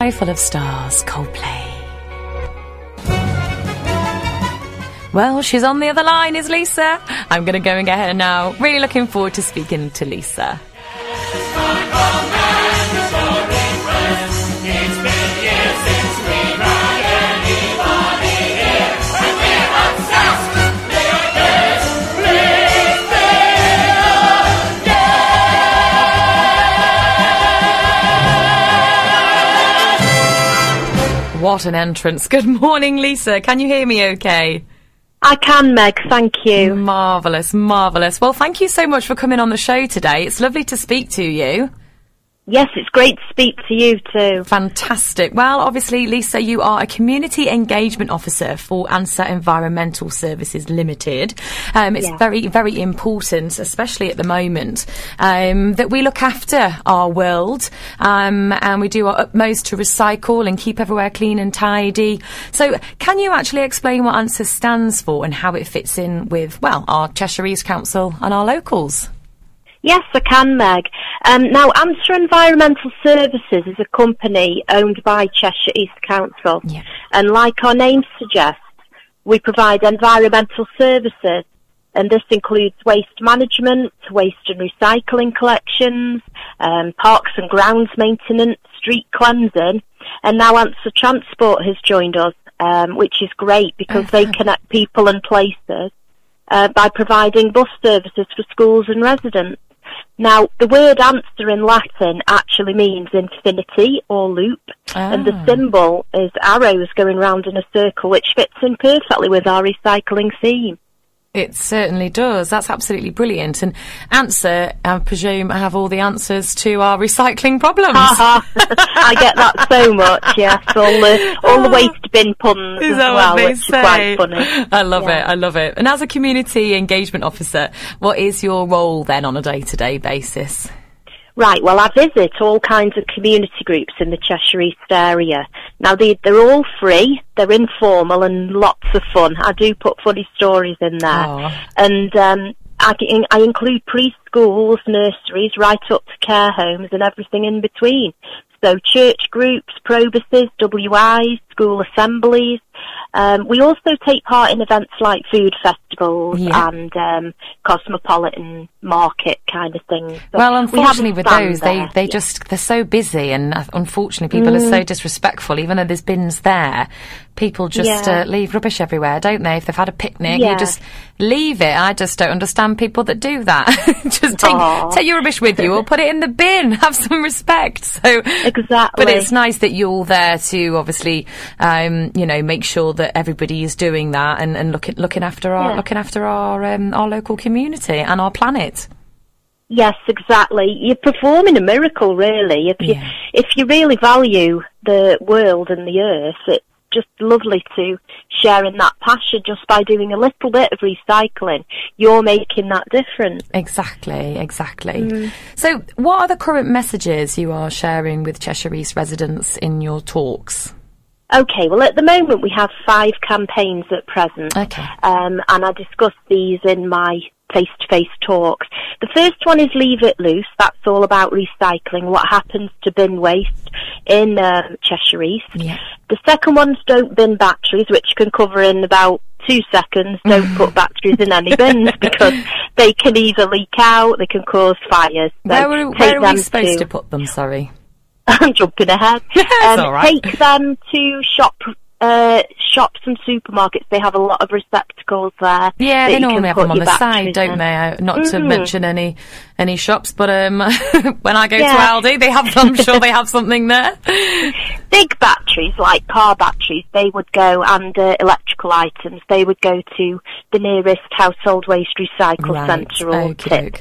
Eye full of stars, Coldplay. Well, she's on the other line, is Lisa. I'm going to go and get her now. Really looking forward to speaking to Lisa. What an entrance. Good morning, Lisa. Can you hear me okay? I can, Meg. Thank you. Marvellous, marvellous. Well, thank you so much for coming on the show today. It's lovely to speak to you. Yes, it's great to speak to you too. Fantastic. Well, obviously, Lisa, you are a community engagement officer for ANSA Environmental Services Limited. Um, it's Yeah. very, very important, especially at the moment, um, that we look after our world um, and we do our utmost to recycle and keep everywhere clean and tidy. So, can you actually explain what ANSA stands for and how it fits in with, well, our Cheshire East Council and our locals? Yes, I can, Meg. Um, now, ANSA Environmental Services is a company owned by Cheshire East Council. Yeah. And like our name suggests, we provide environmental services. And this includes waste management, waste and recycling collections, um, parks and grounds maintenance, street cleansing. And now ANSA Transport has joined us, um, which is great because they connect people and places uh, by providing bus services for schools and residents. Now, the word ansa in Latin actually means infinity or loop, and the Ah. symbol is arrows going round in a circle, which fits in perfectly with our recycling theme. It certainly does. That's absolutely brilliant. And ANSA, I presume, I have all the answers to our recycling problems. I get that so much. Yes, all the all the ah. waste bin puns Is as well, which say? is quite funny. I love Yeah. it. I love it. And as a community engagement officer, what is your role then on a day-to-day basis? Right, well, I visit all kinds of community groups in the Cheshire East area. Now, they, they're all free, they're informal and lots of fun. I do put funny stories in there. Oh. And um, I, can- I include preschools, nurseries, right up to care homes and everything in between. So church groups, probuses, WIs, school assemblies. Um, we also take part in events like food festivals Yeah. and um, cosmopolitan market kind of things. So Well, we unfortunately, with stand those, they, there. they just, they're so busy and uh, unfortunately people are Mm. so disrespectful, even though there's bins there. People just Yeah. uh, leave rubbish everywhere, don't they? If they've had a picnic, you just leave it. I just don't understand people that do that. just take, Aw. take your rubbish with you or put it in the bin. Have some respect. So, Exactly. But it's nice that you're all there to obviously, um, you know, make sure that everybody is doing that and, and looking, looking after our, Yeah. looking after our, um, our local community and our planet. Yes, exactly. You're performing a miracle, really. If you Yeah. if you really value the world and the earth, it's just lovely to share in that passion just by doing a little bit of recycling. You're making that difference. Exactly, exactly. Mm. So, what are the current messages you are sharing with Cheshire East residents in your talks? Okay, well, at the moment we have five campaigns at present. Okay. Um, and I discuss these in my face-to-face talks. The first one is Leave It Loose. That's all about recycling, what happens to bin waste in um, Cheshire East. Yeah. The second one's Don't Bin Batteries, which can cover in about two seconds. Don't put batteries in any bins because they can either leak out, they can cause fires. So where are, where are we supposed to put them? Sorry. I'm jumping ahead. All right. Take them to shop, uh, shops and supermarkets. They have a lot of receptacles there. Yeah, they normally have them on the side, don't in. they? Uh, Not to Mhm. mention any any shops, but um, when I go Yeah. to Aldi, they have. I'm sure they have something there. Big batteries, like car batteries, they would go, and uh, electrical items, they would go to the nearest household waste recycle Right, centre or okey tip.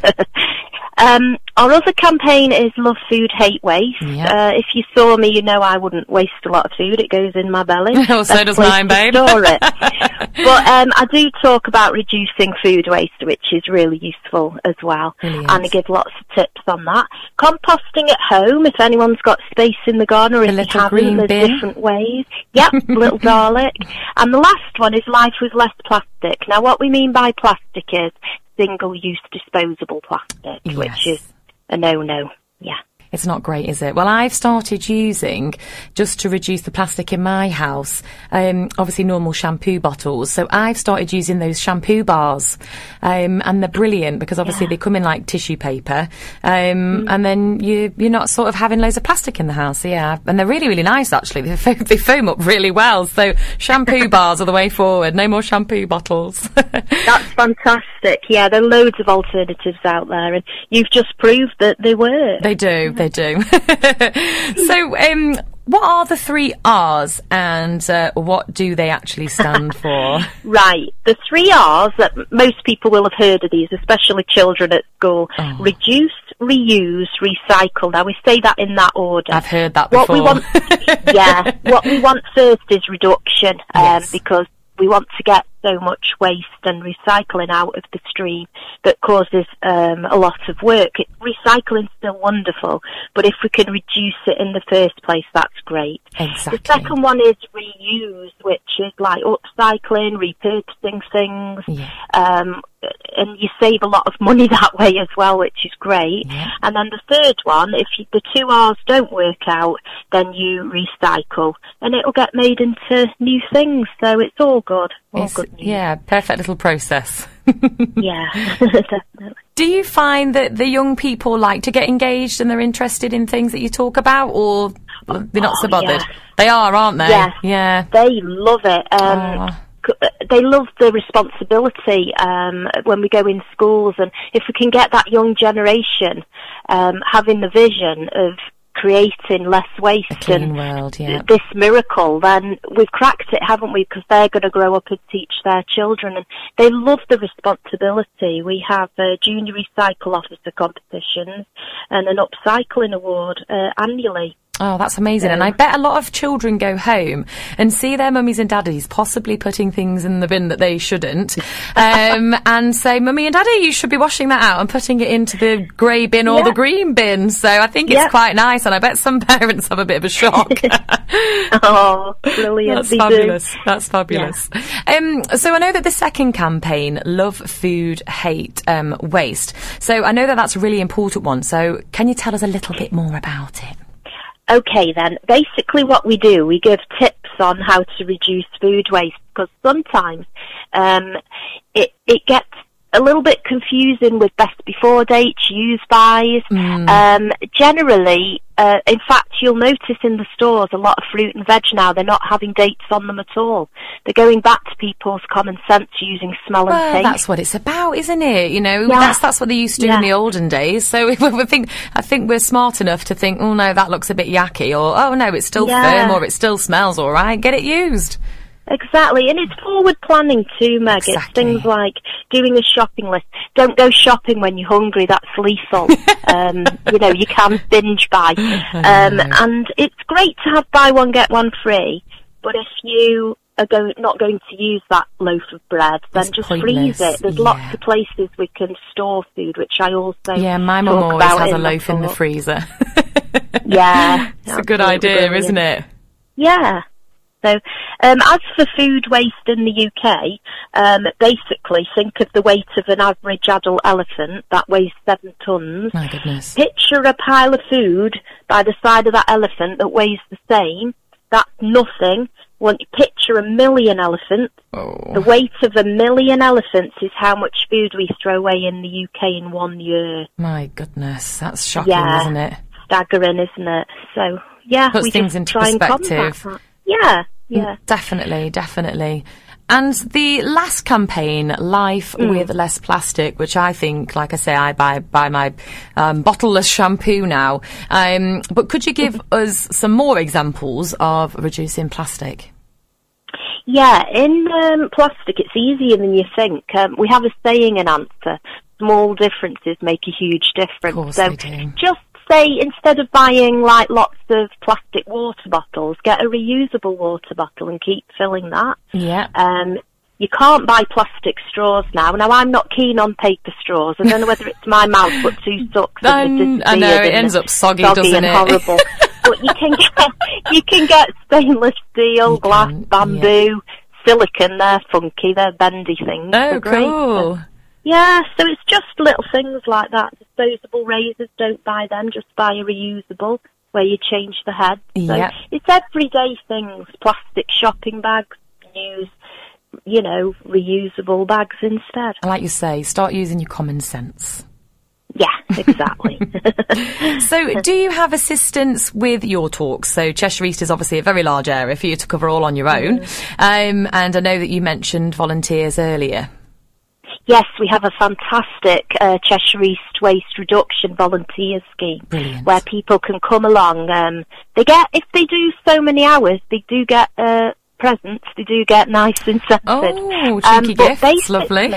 Um, our other campaign is Love Food, Hate Waste. Yeah. Uh, if you saw me, you know I wouldn't waste a lot of food. It goes in my belly. Oh, so does mine, babe. store it. but um, I do talk about reducing food waste, which is really useful as well. Brilliant. And I give lots of tips on that. Composting at home, if anyone's got space in the garden or The if you haven't, green there's bin. different ways. Yep, little garlic. And the last one is life with less plastic. Now, what we mean by plastic is single-use disposable plastic, which is a no-no. Yeah. It's not great, is it? Well, I've started using just to reduce the plastic in my house. Um, obviously, normal shampoo bottles. So I've started using those shampoo bars, um, and they're brilliant because obviously Yeah. they come in like tissue paper, um, and then you you're not sort of having loads of plastic in the house. Yeah, and they're really really nice actually. They foam, they foam up really well. So shampoo bars are the way forward. No more shampoo bottles. That's fantastic. Yeah, there are loads of alternatives out there, and you've just proved that they work. They do, they do. so, um, what are the three R's and uh, what do they actually stand for? Right. The three R's that most people will have heard of these, especially children at school. Oh. Reduce, reuse, recycle. Now we say that in that order. I've heard that what before. we want, yeah, what we want first is reduction, um, Yes. because we want to get so much waste and recycling out of the stream that causes um, a lot of work. It, recycling's still wonderful, but if we can reduce it in the first place, that's great. Exactly. The second one is reuse, which is like upcycling, repurposing things, Yeah. um, and you save a lot of money that way as well, which is great. Yeah. And then the third one, if you, the two R's don't work out, then you recycle, and it'll get made into new things. So it's all good, all It's- good. Yeah, perfect little process. yeah, definitely. do you find that the young people like to get engaged and they're interested in things that you talk about, or they're not so Oh, bothered? yes. They are, aren't they? Yes. Yeah. They love it. Um, Oh. they love the responsibility um, when we go in schools, and if we can get that young generation um, having the vision of creating less waste and world, yeah. this miracle, then we've cracked it, haven't we? Because they're going to grow up and teach their children, and they love the responsibility. We have a junior recycle officer competitions and an upcycling award uh, annually. Oh, that's amazing. And I bet a lot of children go home and see their mummies and daddies possibly putting things in the bin that they shouldn't. Um, and say, Mummy and Daddy, you should be washing that out and putting it into the grey bin or Yeah. the green bin. So I think it's Yeah. quite nice. And I bet some parents have a bit of a shock. Oh, brilliant! That's They do. fabulous. That's fabulous. Um, so I know that the second campaign, Love Food, Hate um, Waste. So I know that that's a really important one. So can you tell us a little bit more about it? Okay then, basically what we do, we give tips on how to reduce food waste because sometimes um, it, it gets a little bit confusing with best before dates, use bys. Um, generally, uh, in fact, you'll notice in the stores a lot of fruit and veg now, they're not having dates on them at all. They're going back to people's common sense using smell and Well, taste. that's what it's about, isn't it? You know, Yeah. that's that's what they used to do in the olden days. So we, we think, I think we're smart enough to think, oh no, that looks a bit yucky, or oh no, it's still Yeah. firm, or it still smells all right. Get it used. Exactly, and it's forward planning too, Meg. It's things like doing a shopping list. Don't go shopping when you're hungry. That's lethal. um, you know, you can binge buy, um, and it's great to have buy one get one free. But if you are go- not going to use that loaf of bread, then It's just pointless, freeze it. There's yeah. lots of places we can store food, which I also Yeah, my mum always has a loaf in the freezer. Yeah, it's a good idea, brilliant. isn't it? Yeah. So, um, as for food waste in the UK, um, basically think of the weight of an average adult elephant that weighs seven tons. My goodness. Picture a pile of food by the side of that elephant that weighs the same. That's nothing. When you picture a million elephants, the Oh, weight of a million elephants is how much food we throw away in the UK in one year. my goodness, that's shocking, Yeah. isn't it? Staggering, isn't it? So, yeah, Puts we things into try and combat perspective. Yeah, yeah. Definitely, definitely. And the last campaign, Life Mm. with Less Plastic, which I think, like I say, I buy buy my um, bottleless shampoo now. Um, but could you give us some more examples of reducing plastic? Yeah, in um, plastic, it's easier than you think. Um, we have a saying in ANSA: small differences make a huge difference. course so they do. just say instead of buying like lots of plastic water bottles, get a reusable water bottle and keep filling that. Yeah. Um, you can't buy plastic straws now. Now I'm not keen on paper straws. I don't know whether it's my mouth, but two sucks. Um, I know, it ends up soggy, soggy doesn't and it? horrible. but you can get you can get stainless steel, You glass, can, bamboo, silicon. They're funky. They're bendy things. Oh, They're great. Yeah, so it's just little things like that. Disposable razors, don't buy them, just buy a reusable where you change the head. So Yep. it's everyday things. Plastic shopping bags, use, you know, reusable bags instead. And like you say, start using your common sense. Yeah, exactly. So, do you have assistance with your talks? So, Cheshire East is obviously a very large area for you to cover all on your own. Um, and I know that you mentioned volunteers earlier. Yes, we have a fantastic uh, Cheshire East Waste Reduction Volunteer Scheme Brilliant. where people can come along. Um, they get, if they do so many hours, they do get uh, presents. They do get nice incentives. Oh, Um, cheeky but gifts. Lovely.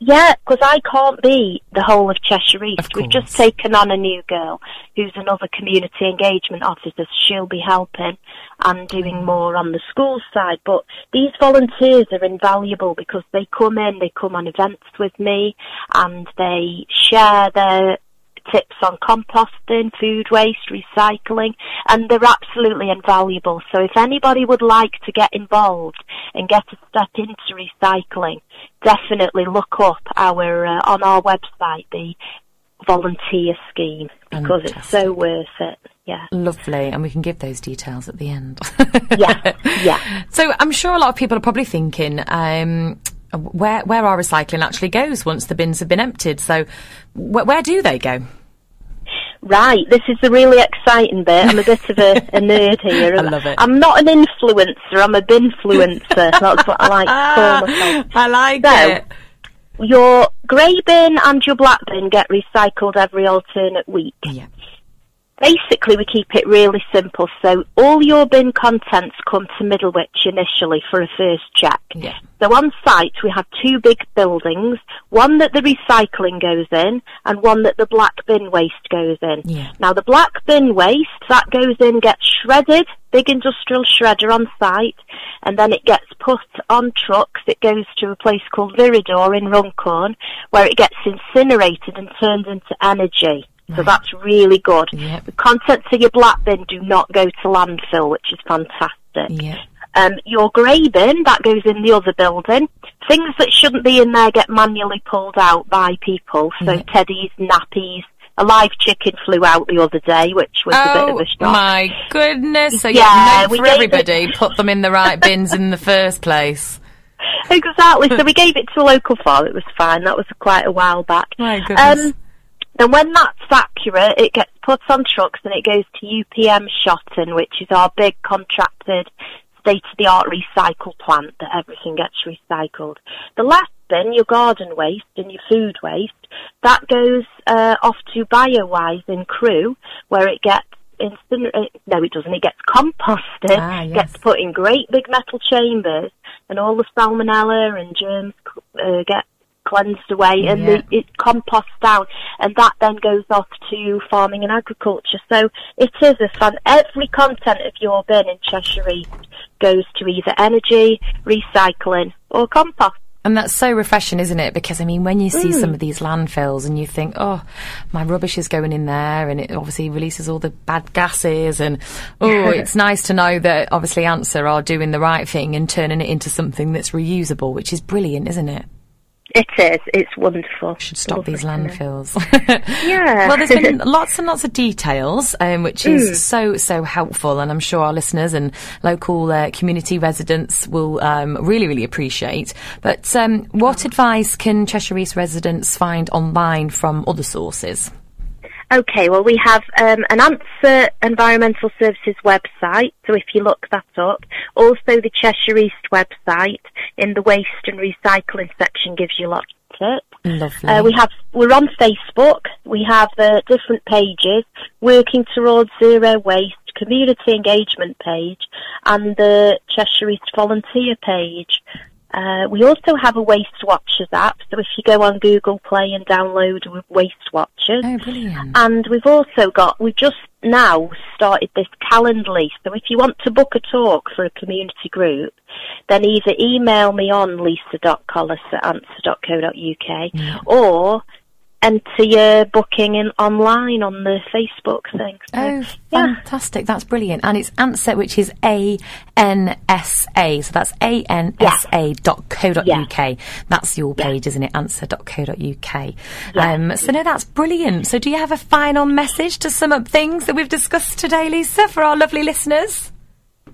Yeah, because I can't be the whole of Cheshire East. Of We've just taken on a new girl who's another community engagement officer. She'll be helping and doing more on the school side. But these volunteers are invaluable because they come in, they come on events with me and they share their tips on composting, food waste, recycling, and they're absolutely invaluable. So if anybody would like to get involved and get a step into recycling, definitely look up our uh, on our website the volunteer scheme because it's so worth it. Yeah, Lovely. And we can give those details at the end. yeah, yeah. So I'm sure a lot of people are probably thinking, um, where where our recycling actually goes once the bins have been emptied. So wh- where do they go? Right, this is the really exciting bit. I'm a bit of a, a nerd here. I love it. I'm not an influencer, I'm a binfluencer. That's what I like to call myself. I like So- it. Your grey bin and your black bin get recycled every alternate week. Yeah. Basically, we keep it really simple. So all your bin contents come to Middlewich initially for a first check. Yeah. So on site we have two big buildings, one that the recycling goes in and one that the black bin waste goes in. Yeah. Now the black bin waste, that goes in, gets shredded, big industrial shredder on site, and then it gets put on trucks. It goes to a place called Viridor in Runcorn, where it gets incinerated and turned into energy. So Right. that's really good. Yep. The contents of your black bin do not go to landfill, which is fantastic. Yeah. Um, your grey bin, that goes in the other building. Things that shouldn't be in there get manually pulled out by people. So Yeah. teddies, nappies, a live chicken flew out the other day, which was a bit of Oh a shock. Oh my goodness! So Yeah, for everybody. Put them in the right bins in the first place. Exactly. So we gave it to a local farm. It was fine. That was quite a while back. My goodness. Um, and when that's accurate, it gets put on trucks and it goes to UPM Shotton, which is our big contracted state-of-the-art recycle plant that everything gets recycled. The last bin, your garden waste and your food waste, that goes uh, off to BioWise in Crewe, where it gets incinerated. uh, No, it doesn't. It gets composted, Ah, yes. gets put in great big metal chambers, and all the salmonella and germs uh, get cleansed away, and Yeah. the, it composts down, and that then goes off to farming and agriculture. So it is a fun. Every content of your bin in Cheshire East goes to either energy, recycling, or compost. And that's so refreshing, isn't it? Because I mean, when you see Mm. some of these landfills and you think, oh, my rubbish is going in there and it obviously releases all the bad gases and, oh, it's nice to know that obviously ANSA are doing the right thing and turning it into something that's reusable, which is brilliant, isn't it? It is. It's wonderful. Should stop these Lovely landfills. Yeah. Well, there's been lots and lots of details, um, which is so so helpful, and I'm sure our listeners and local uh, community residents will um, really really appreciate. But um, what advice can Cheshire East residents find online from other sources? Okay, well, we have um, an ANSA Environmental Services website, so if you look that up, also the Cheshire East website in the waste and recycling section gives you lots of tips. Lovely. Uh, we have we're on Facebook. We have uh, different pages working towards zero waste, community engagement page, and the Cheshire East volunteer page. Uh, we also have a Waste Watchers app, so if you go on Google Play and download Waste Watchers, oh, brilliant. and we've also got, we've just now started this Calendly. So if you want to book a talk for a community group, then either email me on lisa.collis at ansa.co.uk or enter your booking in online on the Facebook thing. So, Oh, yeah. fantastic. That's brilliant. And it's ANSA, which is A N S A. So that's A N S A dot co dot UK. That's your page, isn't it? ansa.co.uk. Yeah. Um, so, no, that's brilliant. So, do you have a final message to sum up things that we've discussed today, Lisa, for our lovely listeners?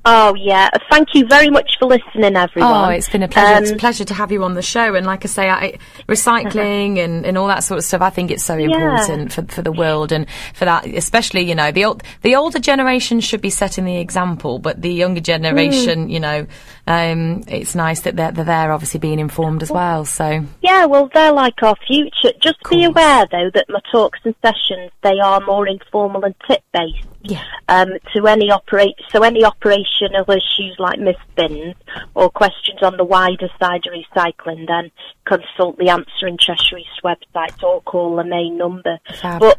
Oh yeah, thank you very much for listening, everyone. Oh, it's been a pleasure. it's a Um, pleasure to have you on the show. And like I say, I, recycling and, and all that sort of stuff, I think it's so important for, for the world and for that, especially, you know, the old, the older generation should be setting the example, but the younger generation, you know, um, it's nice that they're, they're there obviously being informed as well. So, Yeah, well, they're like our future. Just be aware, though, that my talks and sessions they are more informal and tip based. yeah. Um, to any operate, so any operational issues like misbins or questions on the wider side of recycling, then consult the ANSA in Cheshire East website or call the main number. Fab. But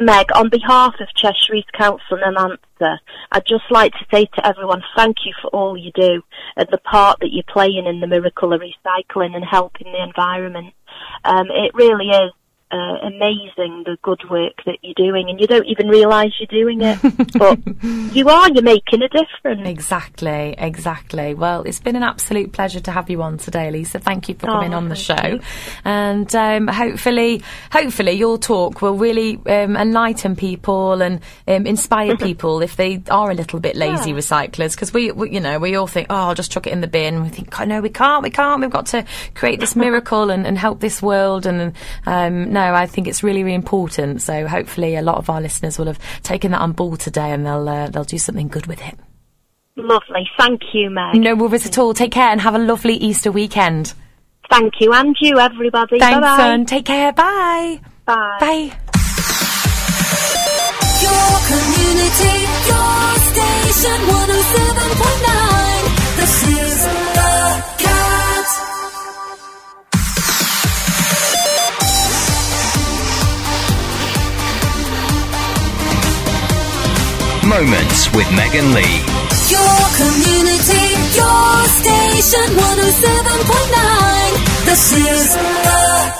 Meg, on behalf of Cheshire East Council and ANSA, I'd just like to say to everyone, thank you for all you do and the part that you're playing in the miracle of recycling and helping the environment. Um, it really is uh, amazing the good work that you're doing, and you don't even realise you're doing it, but you are. You're making a difference. Exactly, exactly. Well, it's been an absolute pleasure to have you on today, Lisa. Thank you for Oh, coming on the show, you. and um, hopefully, hopefully your talk will really um, enlighten people and um, inspire people if they are a little bit lazy Yeah. recyclers. Because we, we, you know, we all think, oh, I'll just chuck it in the bin. We think, oh, no, we can't, we can't. We've got to create this miracle and, and help this world. And um, no, I think it's really, really important. So hopefully, a lot of our listeners will have taken that on board today, and they'll uh, they'll do something good with it. Lovely. Thank you, Meg. No worries at all. Take care and have a lovely Easter weekend. Thank you, and you, everybody. Thanks, Bye-bye. son. Take care. Bye. Bye. Bye. Your community, your station, 107.9. This is Moments with Megan Lee. Your community, your station, 107.9. This is the